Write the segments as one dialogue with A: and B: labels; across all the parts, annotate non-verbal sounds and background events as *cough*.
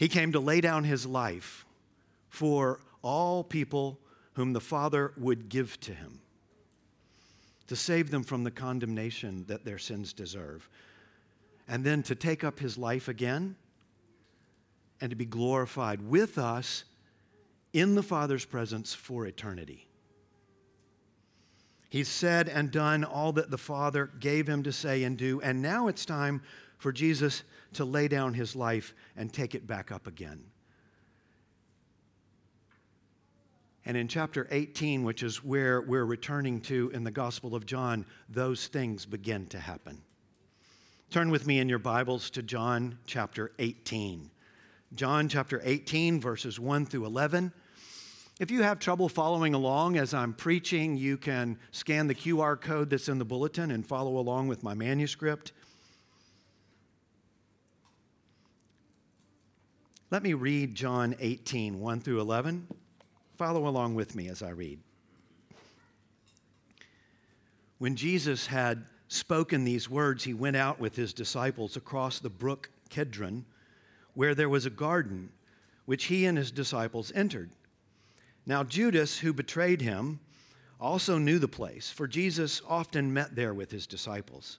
A: He came to lay down his life for all people whom the Father would give to him, to save them from the condemnation that their sins deserve, and then to take up his life again and to be glorified with us in the Father's presence for eternity. He's said and done all that the Father gave him to say and do, and now it's time for Jesus to lay down his life and take it back up again. And in chapter 18, which is where we're returning to in the Gospel of John, those things begin to happen. Turn with me in your Bibles to John chapter 18. John chapter 18, verses 1 through 11. If you have trouble following along as I'm preaching, you can scan the QR code that's in the bulletin and follow along with my manuscript. Let me read John 18, 1 through 11. Follow along with me as I read. When Jesus had spoken these words, he went out with his disciples across the brook Kedron, where there was a garden, which he and his disciples entered. Now, Judas, who betrayed him, also knew the place, for Jesus often met there with his disciples.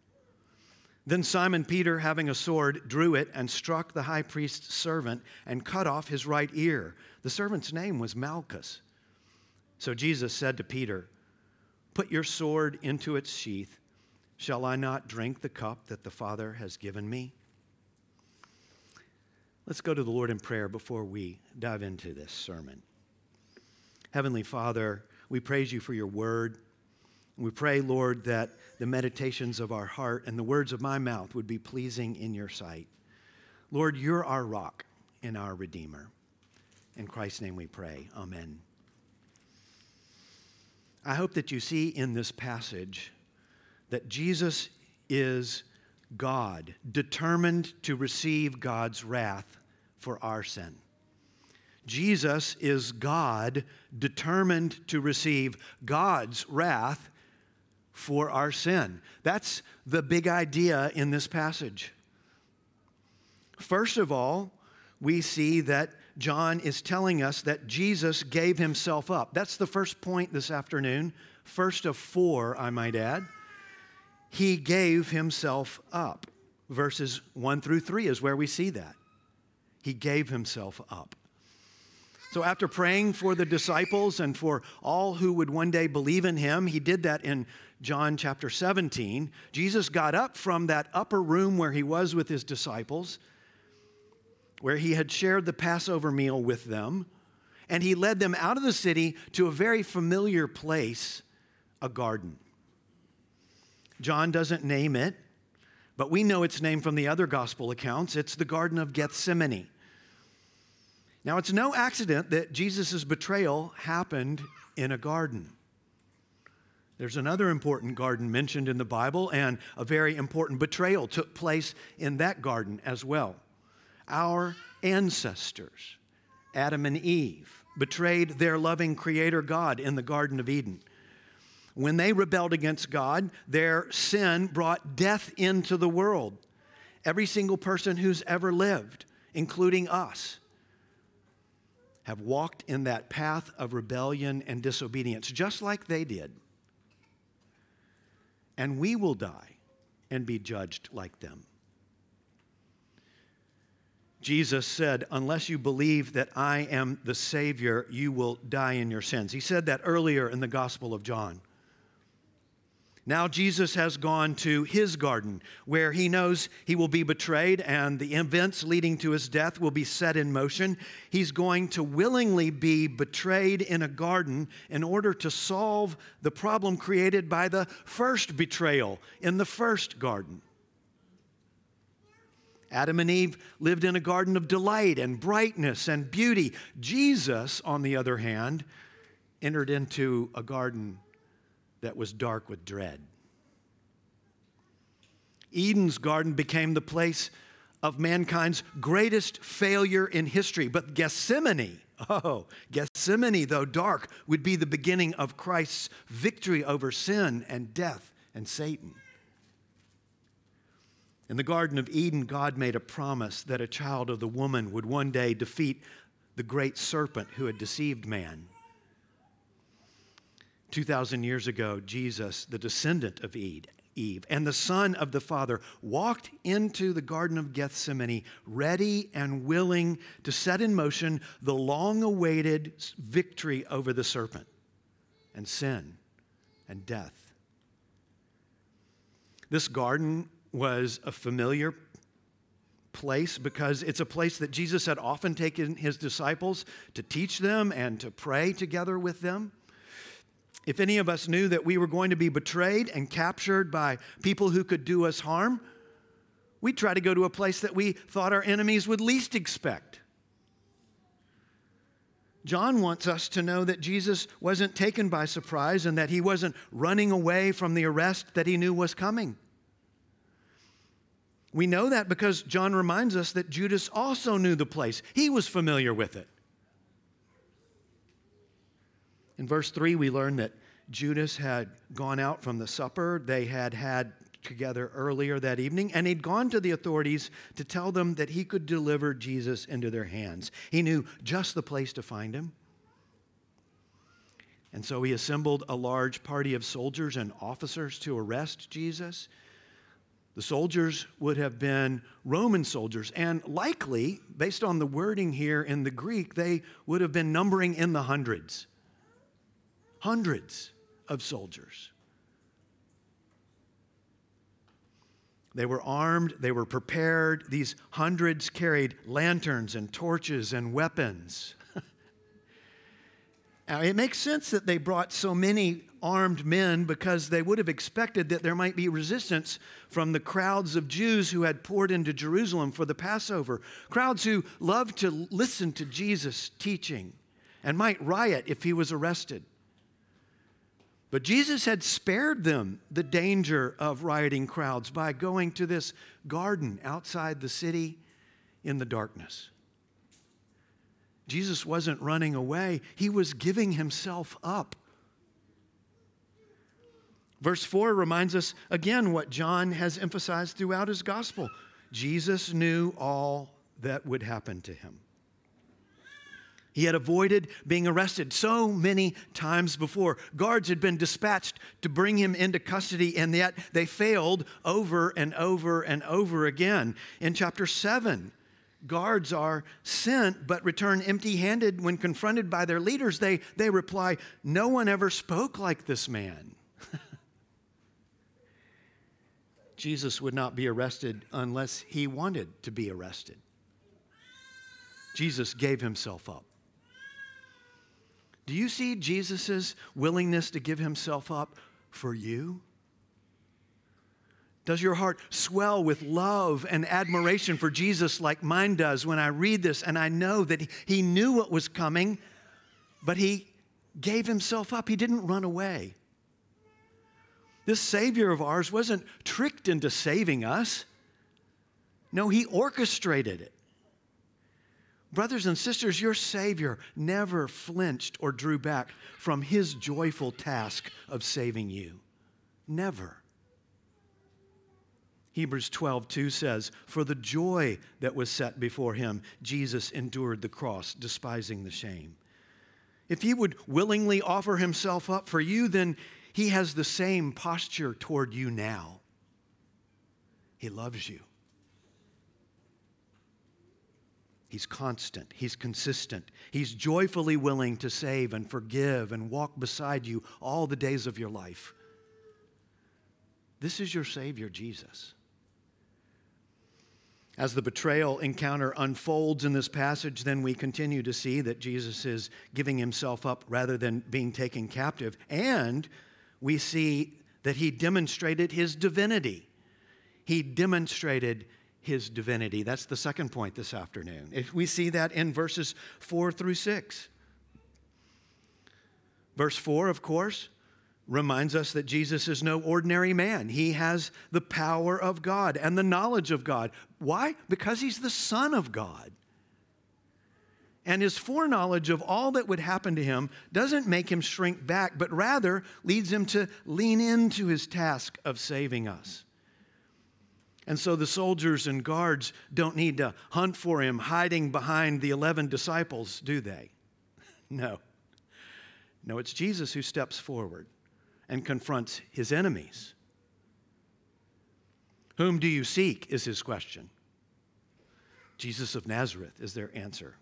A: Then Simon Peter, having a sword, drew it and struck the high priest's servant and cut off his right ear. The servant's name was Malchus. So Jesus said to Peter, Put your sword into its sheath. Shall I not drink the cup that the Father has given me? Let's go to the Lord in prayer before we dive into this sermon. Heavenly Father, we praise you for your word. We pray, Lord, that the meditations of our heart and the words of my mouth would be pleasing in your sight. Lord, you're our rock and our Redeemer. In Christ's name we pray. Amen. I hope that you see in this passage that Jesus is God, determined to receive God's wrath for our sin. Jesus is God, determined to receive God's wrath for our sin. That's the big idea in this passage. First of all, we see that John is telling us that Jesus gave himself up. That's the first point this afternoon, first of four, I might add. He gave himself up. Verses 1 through 3 is where we see that. He gave himself up. So, after praying for the disciples and for all who would one day believe in him, he did that in John chapter 17. Jesus got up from that upper room where he was with his disciples, where he had shared the Passover meal with them, and he led them out of the city to a very familiar place, a garden. John doesn't name it, but we know its name from the other gospel accounts. It's the Garden of Gethsemane. Now, it's no accident that Jesus' betrayal happened in a garden. There's another important garden mentioned in the Bible, and a very important betrayal took place in that garden as well. Our ancestors, Adam and Eve, betrayed their loving Creator God in the Garden of Eden. When they rebelled against God, their sin brought death into the world. Every single person who's ever lived, including us have walked in that path of rebellion and disobedience, just like they did. And we will die and be judged like them. Jesus said, Unless you believe that I am the Savior, you will die in your sins. He said that earlier in the Gospel of John. Now, Jesus has gone to his garden where he knows he will be betrayed and the events leading to his death will be set in motion. He's going to willingly be betrayed in a garden in order to solve the problem created by the first betrayal in the first garden. Adam and Eve lived in a garden of delight and brightness and beauty. Jesus, on the other hand, entered into a garden that was dark with dread. Eden's garden became the place of mankind's greatest failure in history. But Gethsemane, oh, Gethsemane, though dark, would be the beginning of Christ's victory over sin and death and Satan. In the Garden of Eden, God made a promise that a child of the woman would one day defeat the great serpent who had deceived man. 2,000 years ago, Jesus, the descendant of Eve, and the Son of the Father, walked into the Garden of Gethsemane ready and willing to set in motion the long awaited victory over the serpent and sin and death. This garden was a familiar place because it's a place that Jesus had often taken his disciples to teach them and to pray together with them. If any of us knew that we were going to be betrayed and captured by people who could do us harm, we'd try to go to a place that we thought our enemies would least expect. John wants us to know that Jesus wasn't taken by surprise and that he wasn't running away from the arrest that he knew was coming. We know that because John reminds us that Judas also knew the place, he was familiar with it. In verse 3, we learn that Judas had gone out from the supper they had had together earlier that evening, and he'd gone to the authorities to tell them that he could deliver Jesus into their hands. He knew just the place to find him. And so he assembled a large party of soldiers and officers to arrest Jesus. The soldiers would have been Roman soldiers, and likely, based on the wording here in the Greek, they would have been numbering in the hundreds hundreds of soldiers. They were armed, they were prepared. These hundreds carried lanterns and torches and weapons. *laughs* now, it makes sense that they brought so many armed men because they would have expected that there might be resistance from the crowds of Jews who had poured into Jerusalem for the Passover, crowds who loved to listen to Jesus' teaching and might riot if he was arrested. But Jesus had spared them the danger of rioting crowds by going to this garden outside the city in the darkness. Jesus wasn't running away, he was giving himself up. Verse 4 reminds us again what John has emphasized throughout his gospel Jesus knew all that would happen to him. He had avoided being arrested so many times before. Guards had been dispatched to bring him into custody, and yet they failed over and over and over again. In chapter 7, guards are sent but return empty handed when confronted by their leaders. They, they reply, No one ever spoke like this man. *laughs* Jesus would not be arrested unless he wanted to be arrested. Jesus gave himself up. Do you see Jesus' willingness to give himself up for you? Does your heart swell with love and admiration for Jesus like mine does when I read this and I know that he knew what was coming, but he gave himself up? He didn't run away. This Savior of ours wasn't tricked into saving us. No, he orchestrated it. Brothers and sisters, your Savior never flinched or drew back from his joyful task of saving you. Never. Hebrews 12, 2 says, For the joy that was set before him, Jesus endured the cross, despising the shame. If he would willingly offer himself up for you, then he has the same posture toward you now. He loves you. He's constant. He's consistent. He's joyfully willing to save and forgive and walk beside you all the days of your life. This is your Savior, Jesus. As the betrayal encounter unfolds in this passage, then we continue to see that Jesus is giving himself up rather than being taken captive. And we see that he demonstrated his divinity. He demonstrated his divinity. That's the second point this afternoon. If we see that in verses 4 through 6. Verse 4, of course, reminds us that Jesus is no ordinary man. He has the power of God and the knowledge of God. Why? Because he's the Son of God. And his foreknowledge of all that would happen to him doesn't make him shrink back, but rather leads him to lean into his task of saving us. And so the soldiers and guards don't need to hunt for him hiding behind the 11 disciples, do they? *laughs* No. No, it's Jesus who steps forward and confronts his enemies. Whom do you seek? is his question. Jesus of Nazareth is their answer.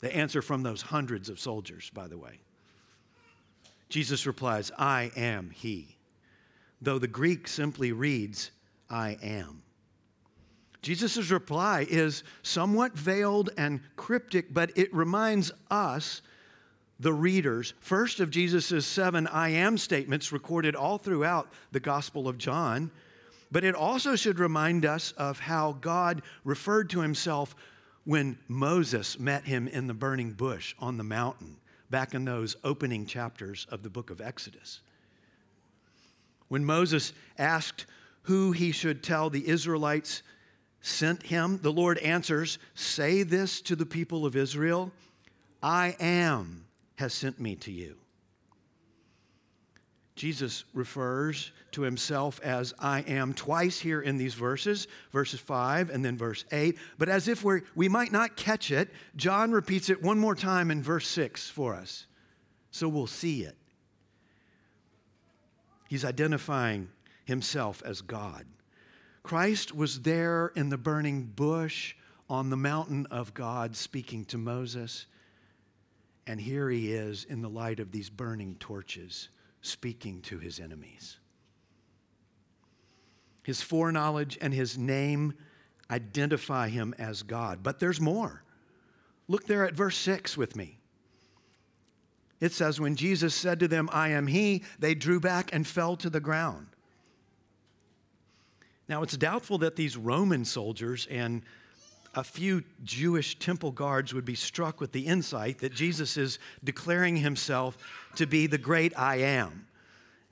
A: The answer from those hundreds of soldiers, by the way. Jesus replies, I am he, though the Greek simply reads, I am. Jesus' reply is somewhat veiled and cryptic, but it reminds us, the readers, first of Jesus' seven I am statements recorded all throughout the Gospel of John, but it also should remind us of how God referred to himself when Moses met him in the burning bush on the mountain, back in those opening chapters of the book of Exodus. When Moses asked who he should tell the Israelites sent him, the Lord answers, Say this to the people of Israel I am has sent me to you. Jesus refers to himself as I am twice here in these verses, verses 5 and then verse 8. But as if we're, we might not catch it, John repeats it one more time in verse 6 for us. So we'll see it. He's identifying himself as God. Christ was there in the burning bush on the mountain of God speaking to Moses. And here he is in the light of these burning torches speaking to his enemies. His foreknowledge and his name identify him as God. But there's more. Look there at verse 6 with me. It says, When Jesus said to them, I am he, they drew back and fell to the ground. Now, it's doubtful that these Roman soldiers and a few Jewish temple guards would be struck with the insight that Jesus is declaring himself to be the great I am.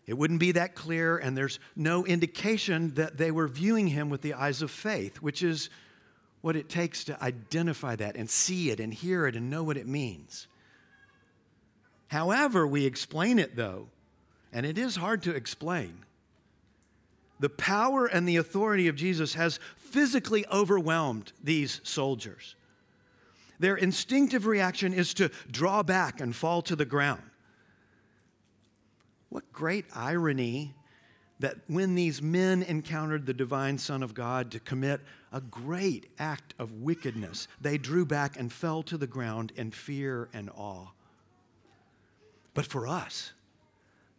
A: It wouldn't be that clear, and there's no indication that they were viewing him with the eyes of faith, which is what it takes to identify that and see it and hear it and know what it means. However, we explain it though, and it is hard to explain. The power and the authority of Jesus has physically overwhelmed these soldiers. Their instinctive reaction is to draw back and fall to the ground. What great irony that when these men encountered the divine Son of God to commit a great act of wickedness, they drew back and fell to the ground in fear and awe. But for us,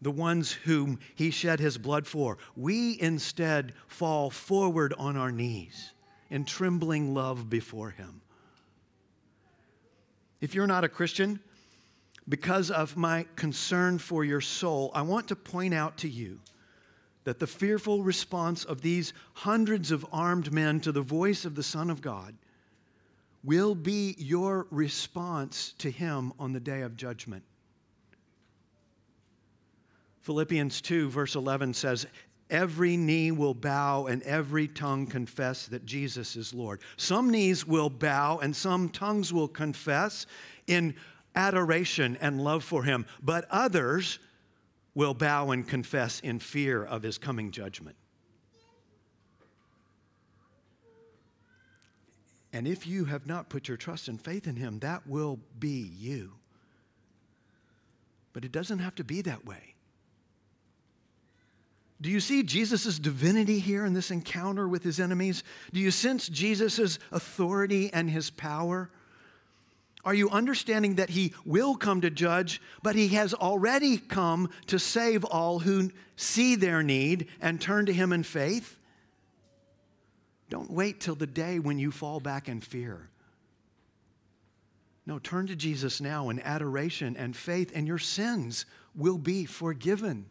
A: the ones whom he shed his blood for, we instead fall forward on our knees in trembling love before him. If you're not a Christian, because of my concern for your soul, I want to point out to you that the fearful response of these hundreds of armed men to the voice of the Son of God will be your response to him on the day of judgment. Philippians 2, verse 11 says, Every knee will bow and every tongue confess that Jesus is Lord. Some knees will bow and some tongues will confess in adoration and love for him, but others will bow and confess in fear of his coming judgment. And if you have not put your trust and faith in him, that will be you. But it doesn't have to be that way. Do you see Jesus' divinity here in this encounter with his enemies? Do you sense Jesus' authority and his power? Are you understanding that he will come to judge, but he has already come to save all who see their need and turn to him in faith? Don't wait till the day when you fall back in fear. No, turn to Jesus now in adoration and faith, and your sins will be forgiven.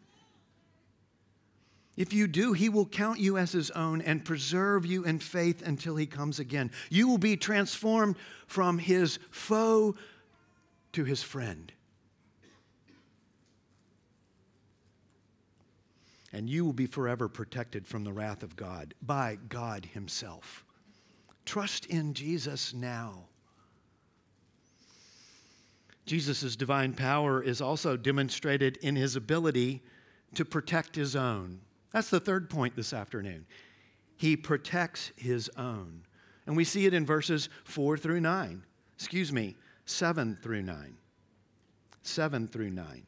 A: If you do, he will count you as his own and preserve you in faith until he comes again. You will be transformed from his foe to his friend. And you will be forever protected from the wrath of God by God himself. Trust in Jesus now. Jesus' divine power is also demonstrated in his ability to protect his own. That's the third point this afternoon. He protects his own. And we see it in verses 4 through 9. Excuse me, 7 through 9. 7 through 9.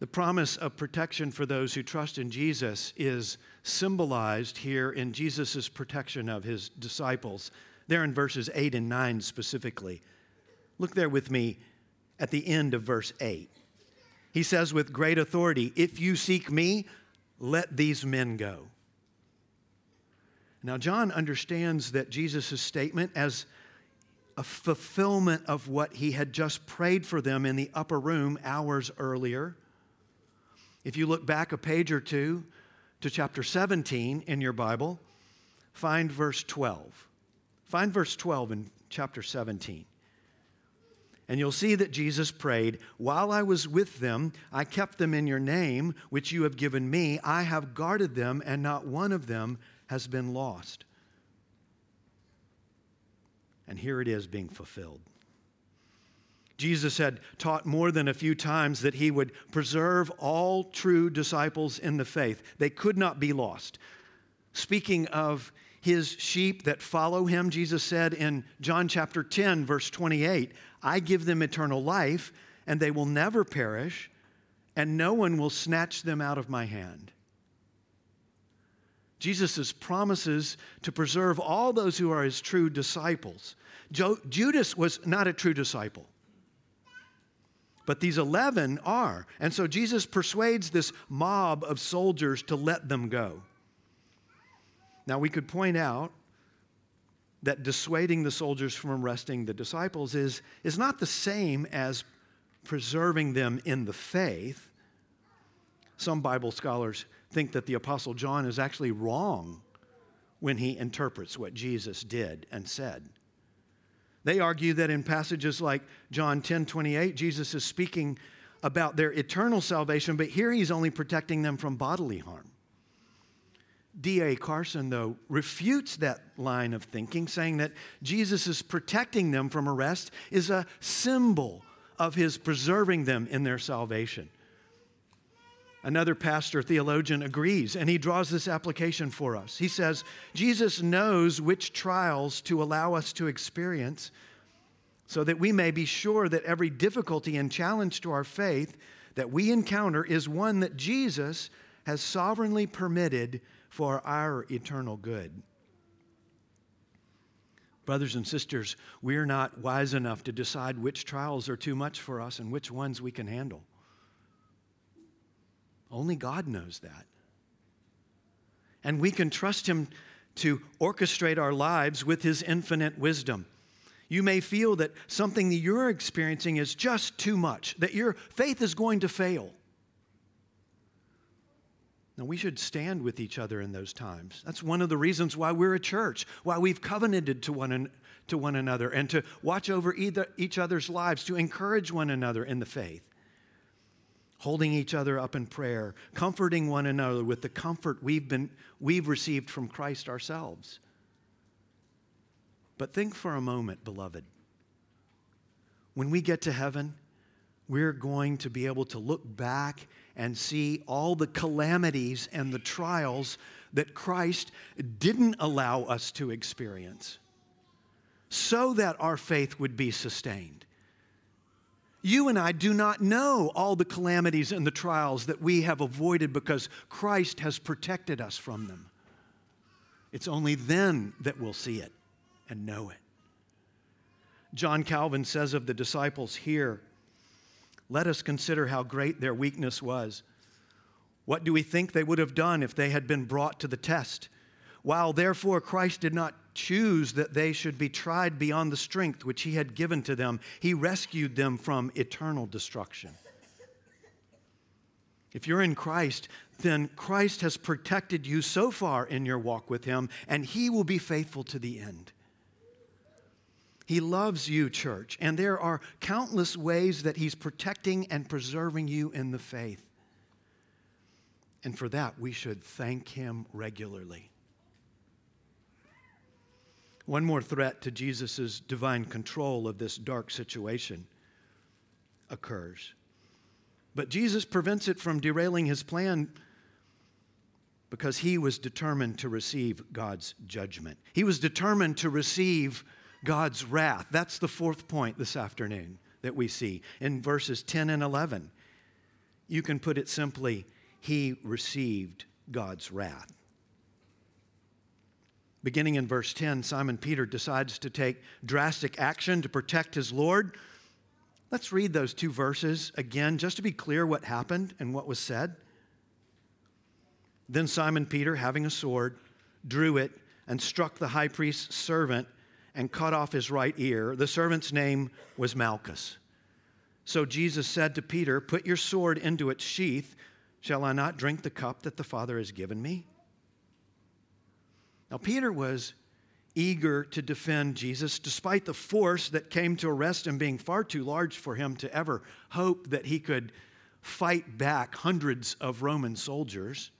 A: The promise of protection for those who trust in Jesus is symbolized here in Jesus' protection of his disciples, there in verses 8 and 9 specifically. Look there with me at the end of verse 8. He says with great authority, If you seek me, let these men go. Now, John understands that Jesus' statement as a fulfillment of what he had just prayed for them in the upper room hours earlier. If you look back a page or two to chapter 17 in your Bible, find verse 12. Find verse 12 in chapter 17. And you'll see that Jesus prayed, While I was with them, I kept them in your name, which you have given me. I have guarded them, and not one of them has been lost. And here it is being fulfilled. Jesus had taught more than a few times that he would preserve all true disciples in the faith. They could not be lost. Speaking of his sheep that follow him, Jesus said in John chapter 10, verse 28, I give them eternal life, and they will never perish, and no one will snatch them out of my hand. Jesus' promises to preserve all those who are his true disciples. Jo- Judas was not a true disciple, but these 11 are. And so Jesus persuades this mob of soldiers to let them go. Now, we could point out that dissuading the soldiers from arresting the disciples is, is not the same as preserving them in the faith. Some Bible scholars think that the Apostle John is actually wrong when he interprets what Jesus did and said. They argue that in passages like John 10 28, Jesus is speaking about their eternal salvation, but here he's only protecting them from bodily harm. D.A. Carson, though, refutes that line of thinking, saying that Jesus' is protecting them from arrest is a symbol of his preserving them in their salvation. Another pastor theologian agrees, and he draws this application for us. He says, Jesus knows which trials to allow us to experience so that we may be sure that every difficulty and challenge to our faith that we encounter is one that Jesus has sovereignly permitted for our eternal good. Brothers and sisters, we're not wise enough to decide which trials are too much for us and which ones we can handle. Only God knows that. And we can trust Him to orchestrate our lives with His infinite wisdom. You may feel that something that you're experiencing is just too much, that your faith is going to fail. Now, we should stand with each other in those times. That's one of the reasons why we're a church, why we've covenanted to one, an, to one another, and to watch over either, each other's lives, to encourage one another in the faith. Holding each other up in prayer, comforting one another with the comfort we've, been, we've received from Christ ourselves. But think for a moment, beloved. When we get to heaven, we're going to be able to look back and see all the calamities and the trials that Christ didn't allow us to experience so that our faith would be sustained. You and I do not know all the calamities and the trials that we have avoided because Christ has protected us from them. It's only then that we'll see it and know it. John Calvin says of the disciples here, let us consider how great their weakness was. What do we think they would have done if they had been brought to the test? While therefore Christ did not choose that they should be tried beyond the strength which he had given to them, he rescued them from eternal destruction. If you're in Christ, then Christ has protected you so far in your walk with him, and he will be faithful to the end. He loves you, church, and there are countless ways that He's protecting and preserving you in the faith. And for that, we should thank Him regularly. One more threat to Jesus' divine control of this dark situation occurs. But Jesus prevents it from derailing his plan because he was determined to receive God's judgment. He was determined to receive God's wrath. That's the fourth point this afternoon that we see in verses 10 and 11. You can put it simply He received God's wrath. Beginning in verse 10, Simon Peter decides to take drastic action to protect his Lord. Let's read those two verses again, just to be clear what happened and what was said. Then Simon Peter, having a sword, drew it and struck the high priest's servant and cut off his right ear. The servant's name was Malchus. So Jesus said to Peter, Put your sword into its sheath. Shall I not drink the cup that the Father has given me? Now, Peter was eager to defend Jesus despite the force that came to arrest him being far too large for him to ever hope that he could fight back hundreds of Roman soldiers.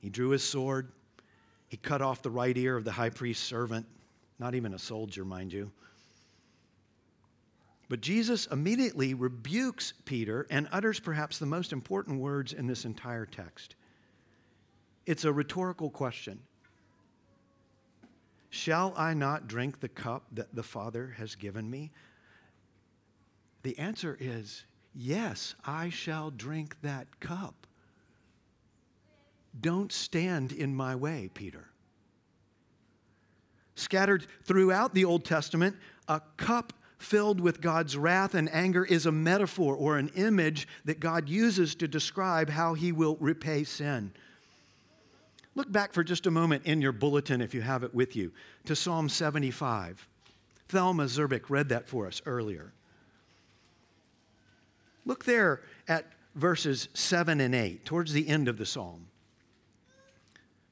A: He drew his sword, he cut off the right ear of the high priest's servant, not even a soldier, mind you. But Jesus immediately rebukes Peter and utters perhaps the most important words in this entire text. It's a rhetorical question Shall I not drink the cup that the Father has given me? The answer is yes, I shall drink that cup. Don't stand in my way, Peter. Scattered throughout the Old Testament, a cup filled with God's wrath and anger is a metaphor or an image that God uses to describe how he will repay sin. Look back for just a moment in your bulletin, if you have it with you, to Psalm 75. Thelma Zerbick read that for us earlier. Look there at verses 7 and 8, towards the end of the psalm.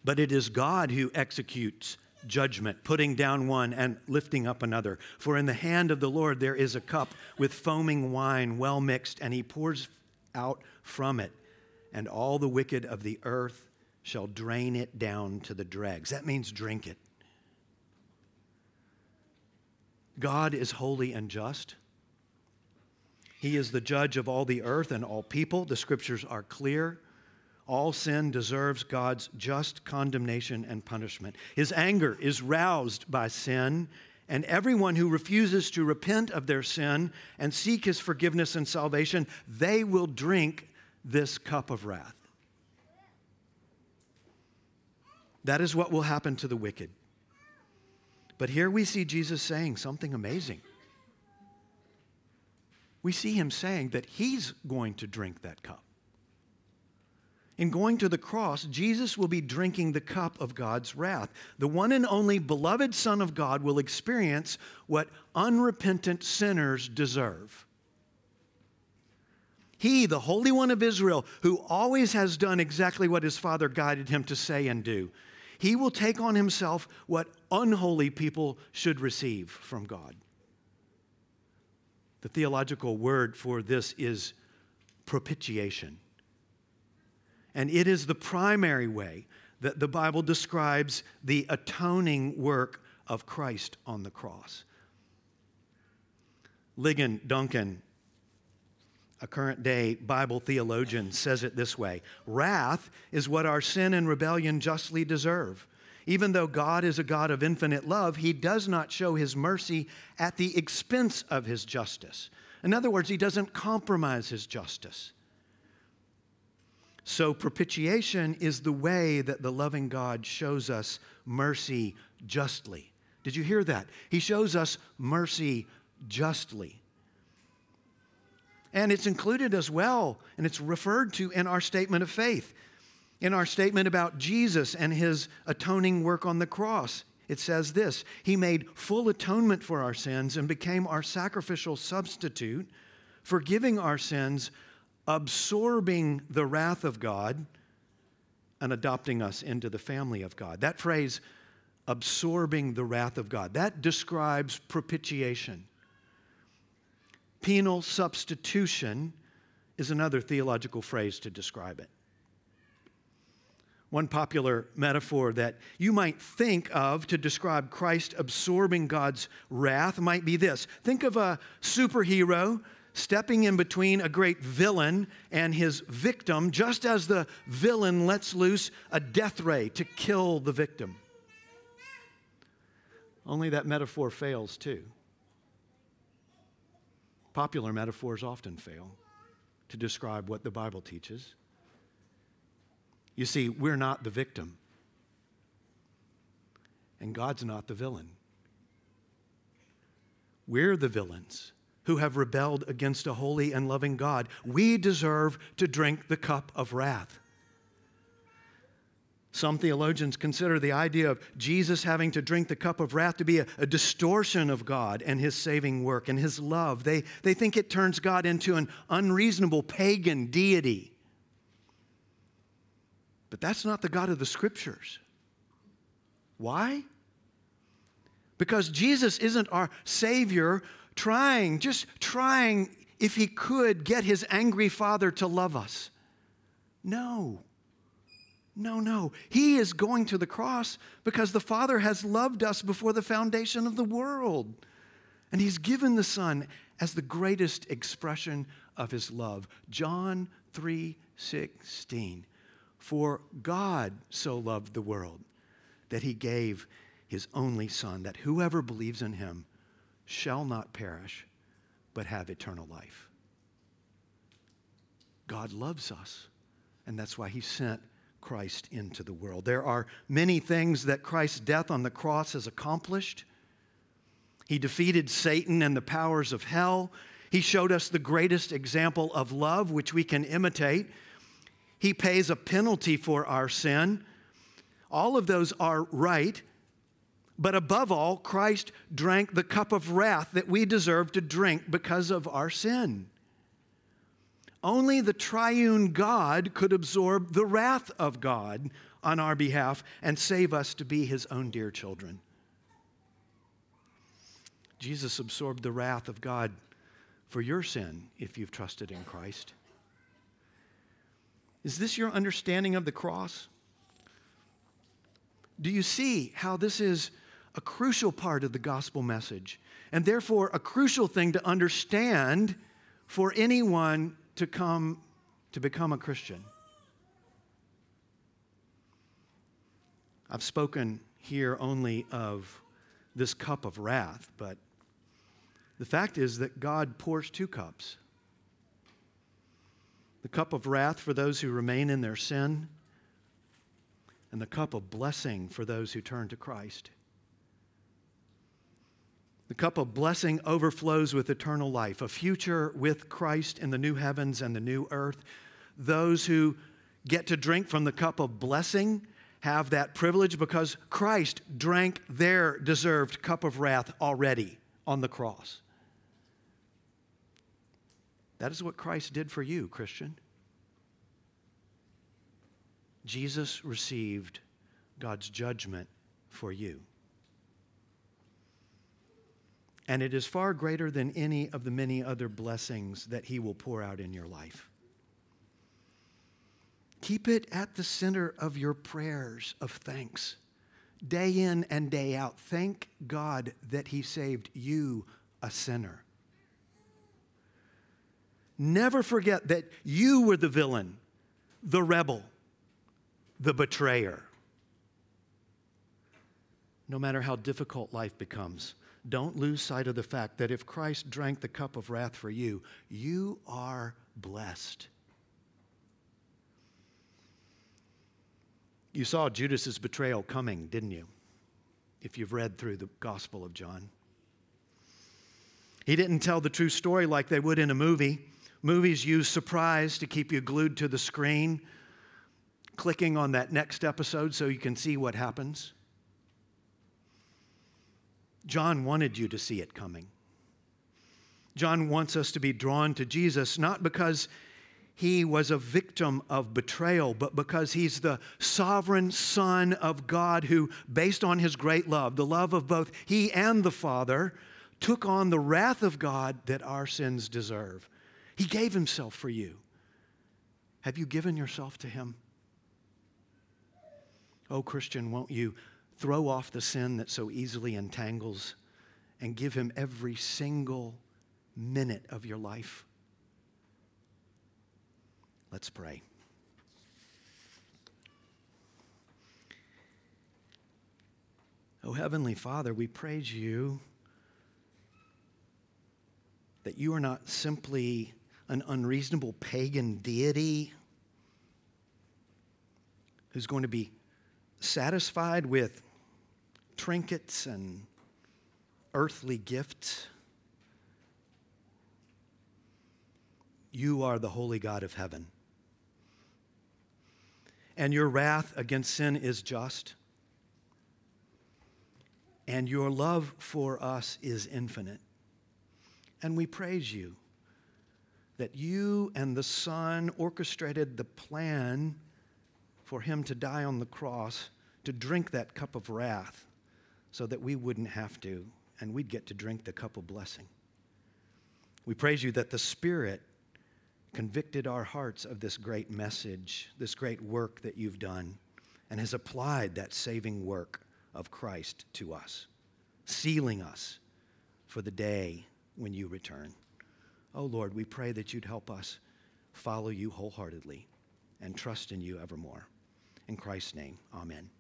A: But it is God who executes judgment, putting down one and lifting up another. For in the hand of the Lord there is a cup with foaming wine well mixed, and he pours out from it, and all the wicked of the earth shall drain it down to the dregs. That means drink it. God is holy and just. He is the judge of all the earth and all people. The scriptures are clear. All sin deserves God's just condemnation and punishment. His anger is roused by sin, and everyone who refuses to repent of their sin and seek his forgiveness and salvation, they will drink this cup of wrath. That is what will happen to the wicked. But here we see Jesus saying something amazing. We see him saying that he's going to drink that cup. In going to the cross, Jesus will be drinking the cup of God's wrath. The one and only beloved Son of God will experience what unrepentant sinners deserve. He, the Holy One of Israel, who always has done exactly what his Father guided him to say and do, he will take on himself what unholy people should receive from God. The theological word for this is propitiation. And it is the primary way that the Bible describes the atoning work of Christ on the cross. Ligon Duncan, a current day Bible theologian, says it this way Wrath is what our sin and rebellion justly deserve. Even though God is a God of infinite love, he does not show his mercy at the expense of his justice. In other words, he doesn't compromise his justice. So, propitiation is the way that the loving God shows us mercy justly Did you hear that? He shows us mercy justly. And it's included as well, and it's referred to in our statement of faith. In our statement about Jesus and his atoning work on the cross, it says this He made full atonement for our sins and became our sacrificial substitute, forgiving our sins, absorbing the wrath of God, and adopting us into the family of God. That phrase, absorbing the wrath of God, that describes propitiation. Penal substitution is another theological phrase to describe it. One popular metaphor that you might think of to describe Christ absorbing God's wrath might be this think of a superhero stepping in between a great villain and his victim, just as the villain lets loose a death ray to kill the victim. Only that metaphor fails too. Popular metaphors often fail to describe what the Bible teaches. You see, we're not the victim, and God's not the villain. We're the villains who have rebelled against a holy and loving God. We deserve to drink the cup of wrath. Some theologians consider the idea of Jesus having to drink the cup of wrath to be a, a, distortion of God and his saving work and his love. They, they think it turns God into an unreasonable pagan deity. But that's not the God of the scriptures. Why? Because Jesus isn't our Savior trying, just trying, if he could, get his angry Father to love us. No. No, no. He is going to the cross because the Father has loved us before the foundation of the world. And He's given the Son as the greatest expression of His love. John 3 16. For God so loved the world that He gave His only Son, that whoever believes in Him shall not perish, but have eternal life. God loves us, and that's why He sent Christ into the world. There are many things that Christ's death on the cross has accomplished. He defeated Satan and the powers of hell. He showed us the greatest example of love, which we can imitate. He pays a penalty for our sin. All of those are right. But above all, Christ drank the cup of wrath that we deserve to drink because of our sin. Only the triune God could absorb the wrath of God on our behalf and save us to be his own dear children. Jesus absorbed the wrath of God for your sin if you've trusted in Christ. Is this your understanding of the cross? Do you see how this is a crucial part of the gospel message and therefore a crucial thing to understand for anyone to come to become a Christian. I've spoken here only of this cup of wrath, but the fact is that God pours two cups the cup of wrath for those who remain in their sin, and the cup of blessing for those who turn to Christ. The cup of blessing overflows with eternal life, a future with Christ in the new heavens and the new earth. Those who get to drink from the cup of blessing have that privilege because Christ drank their deserved cup of wrath already on the cross. That is what Christ did for you, Christian. Jesus received God's judgment for you and it is far greater than any of the many other blessings that He will pour out in your life. Keep it at the center of your prayers of thanks. Day in and day out, thank God that He saved you, a sinner. Never forget that you were the villain, the rebel, the betrayer. No matter how difficult life becomes, don't lose sight of the fact that if Christ drank the cup of wrath for you, you are blessed. You saw Judas's betrayal coming, didn't you? if you've read through the Gospel of John. He didn't tell the true story like they would in a movie. Movies use surprise to keep you glued to the screen, clicking on that next episode so you can see what happens. John wanted you to see it coming. John wants us to be drawn to Jesus not because he was a victim of betrayal, but because he's the sovereign Son of God who, based on his great love, the love of both he and the Father, took on the wrath of God that our sins deserve. He gave himself for you. Have you given yourself to him? Oh, Christian, won't you throw off the sin that so easily entangles and give him every single minute of your life? Let's pray. Oh, Heavenly Father, we praise you that you are not simply an unreasonable pagan deity who's going to be satisfied with trinkets and earthly gifts. You are the holy God of heaven. And your wrath against sin is just. And your love for us is infinite. And we praise you that you and the Son orchestrated the plan for him to die on the cross, to drink that cup of wrath, so that we wouldn't have to, and we'd get to drink the cup of blessing. We praise you that the Spirit convicted our hearts of this great message, this great work that you've done, and has applied that saving work of Christ to us, sealing us for the day when you return. Oh Lord, we pray that you'd help us follow you wholeheartedly and trust in you evermore. In Christ's name, amen.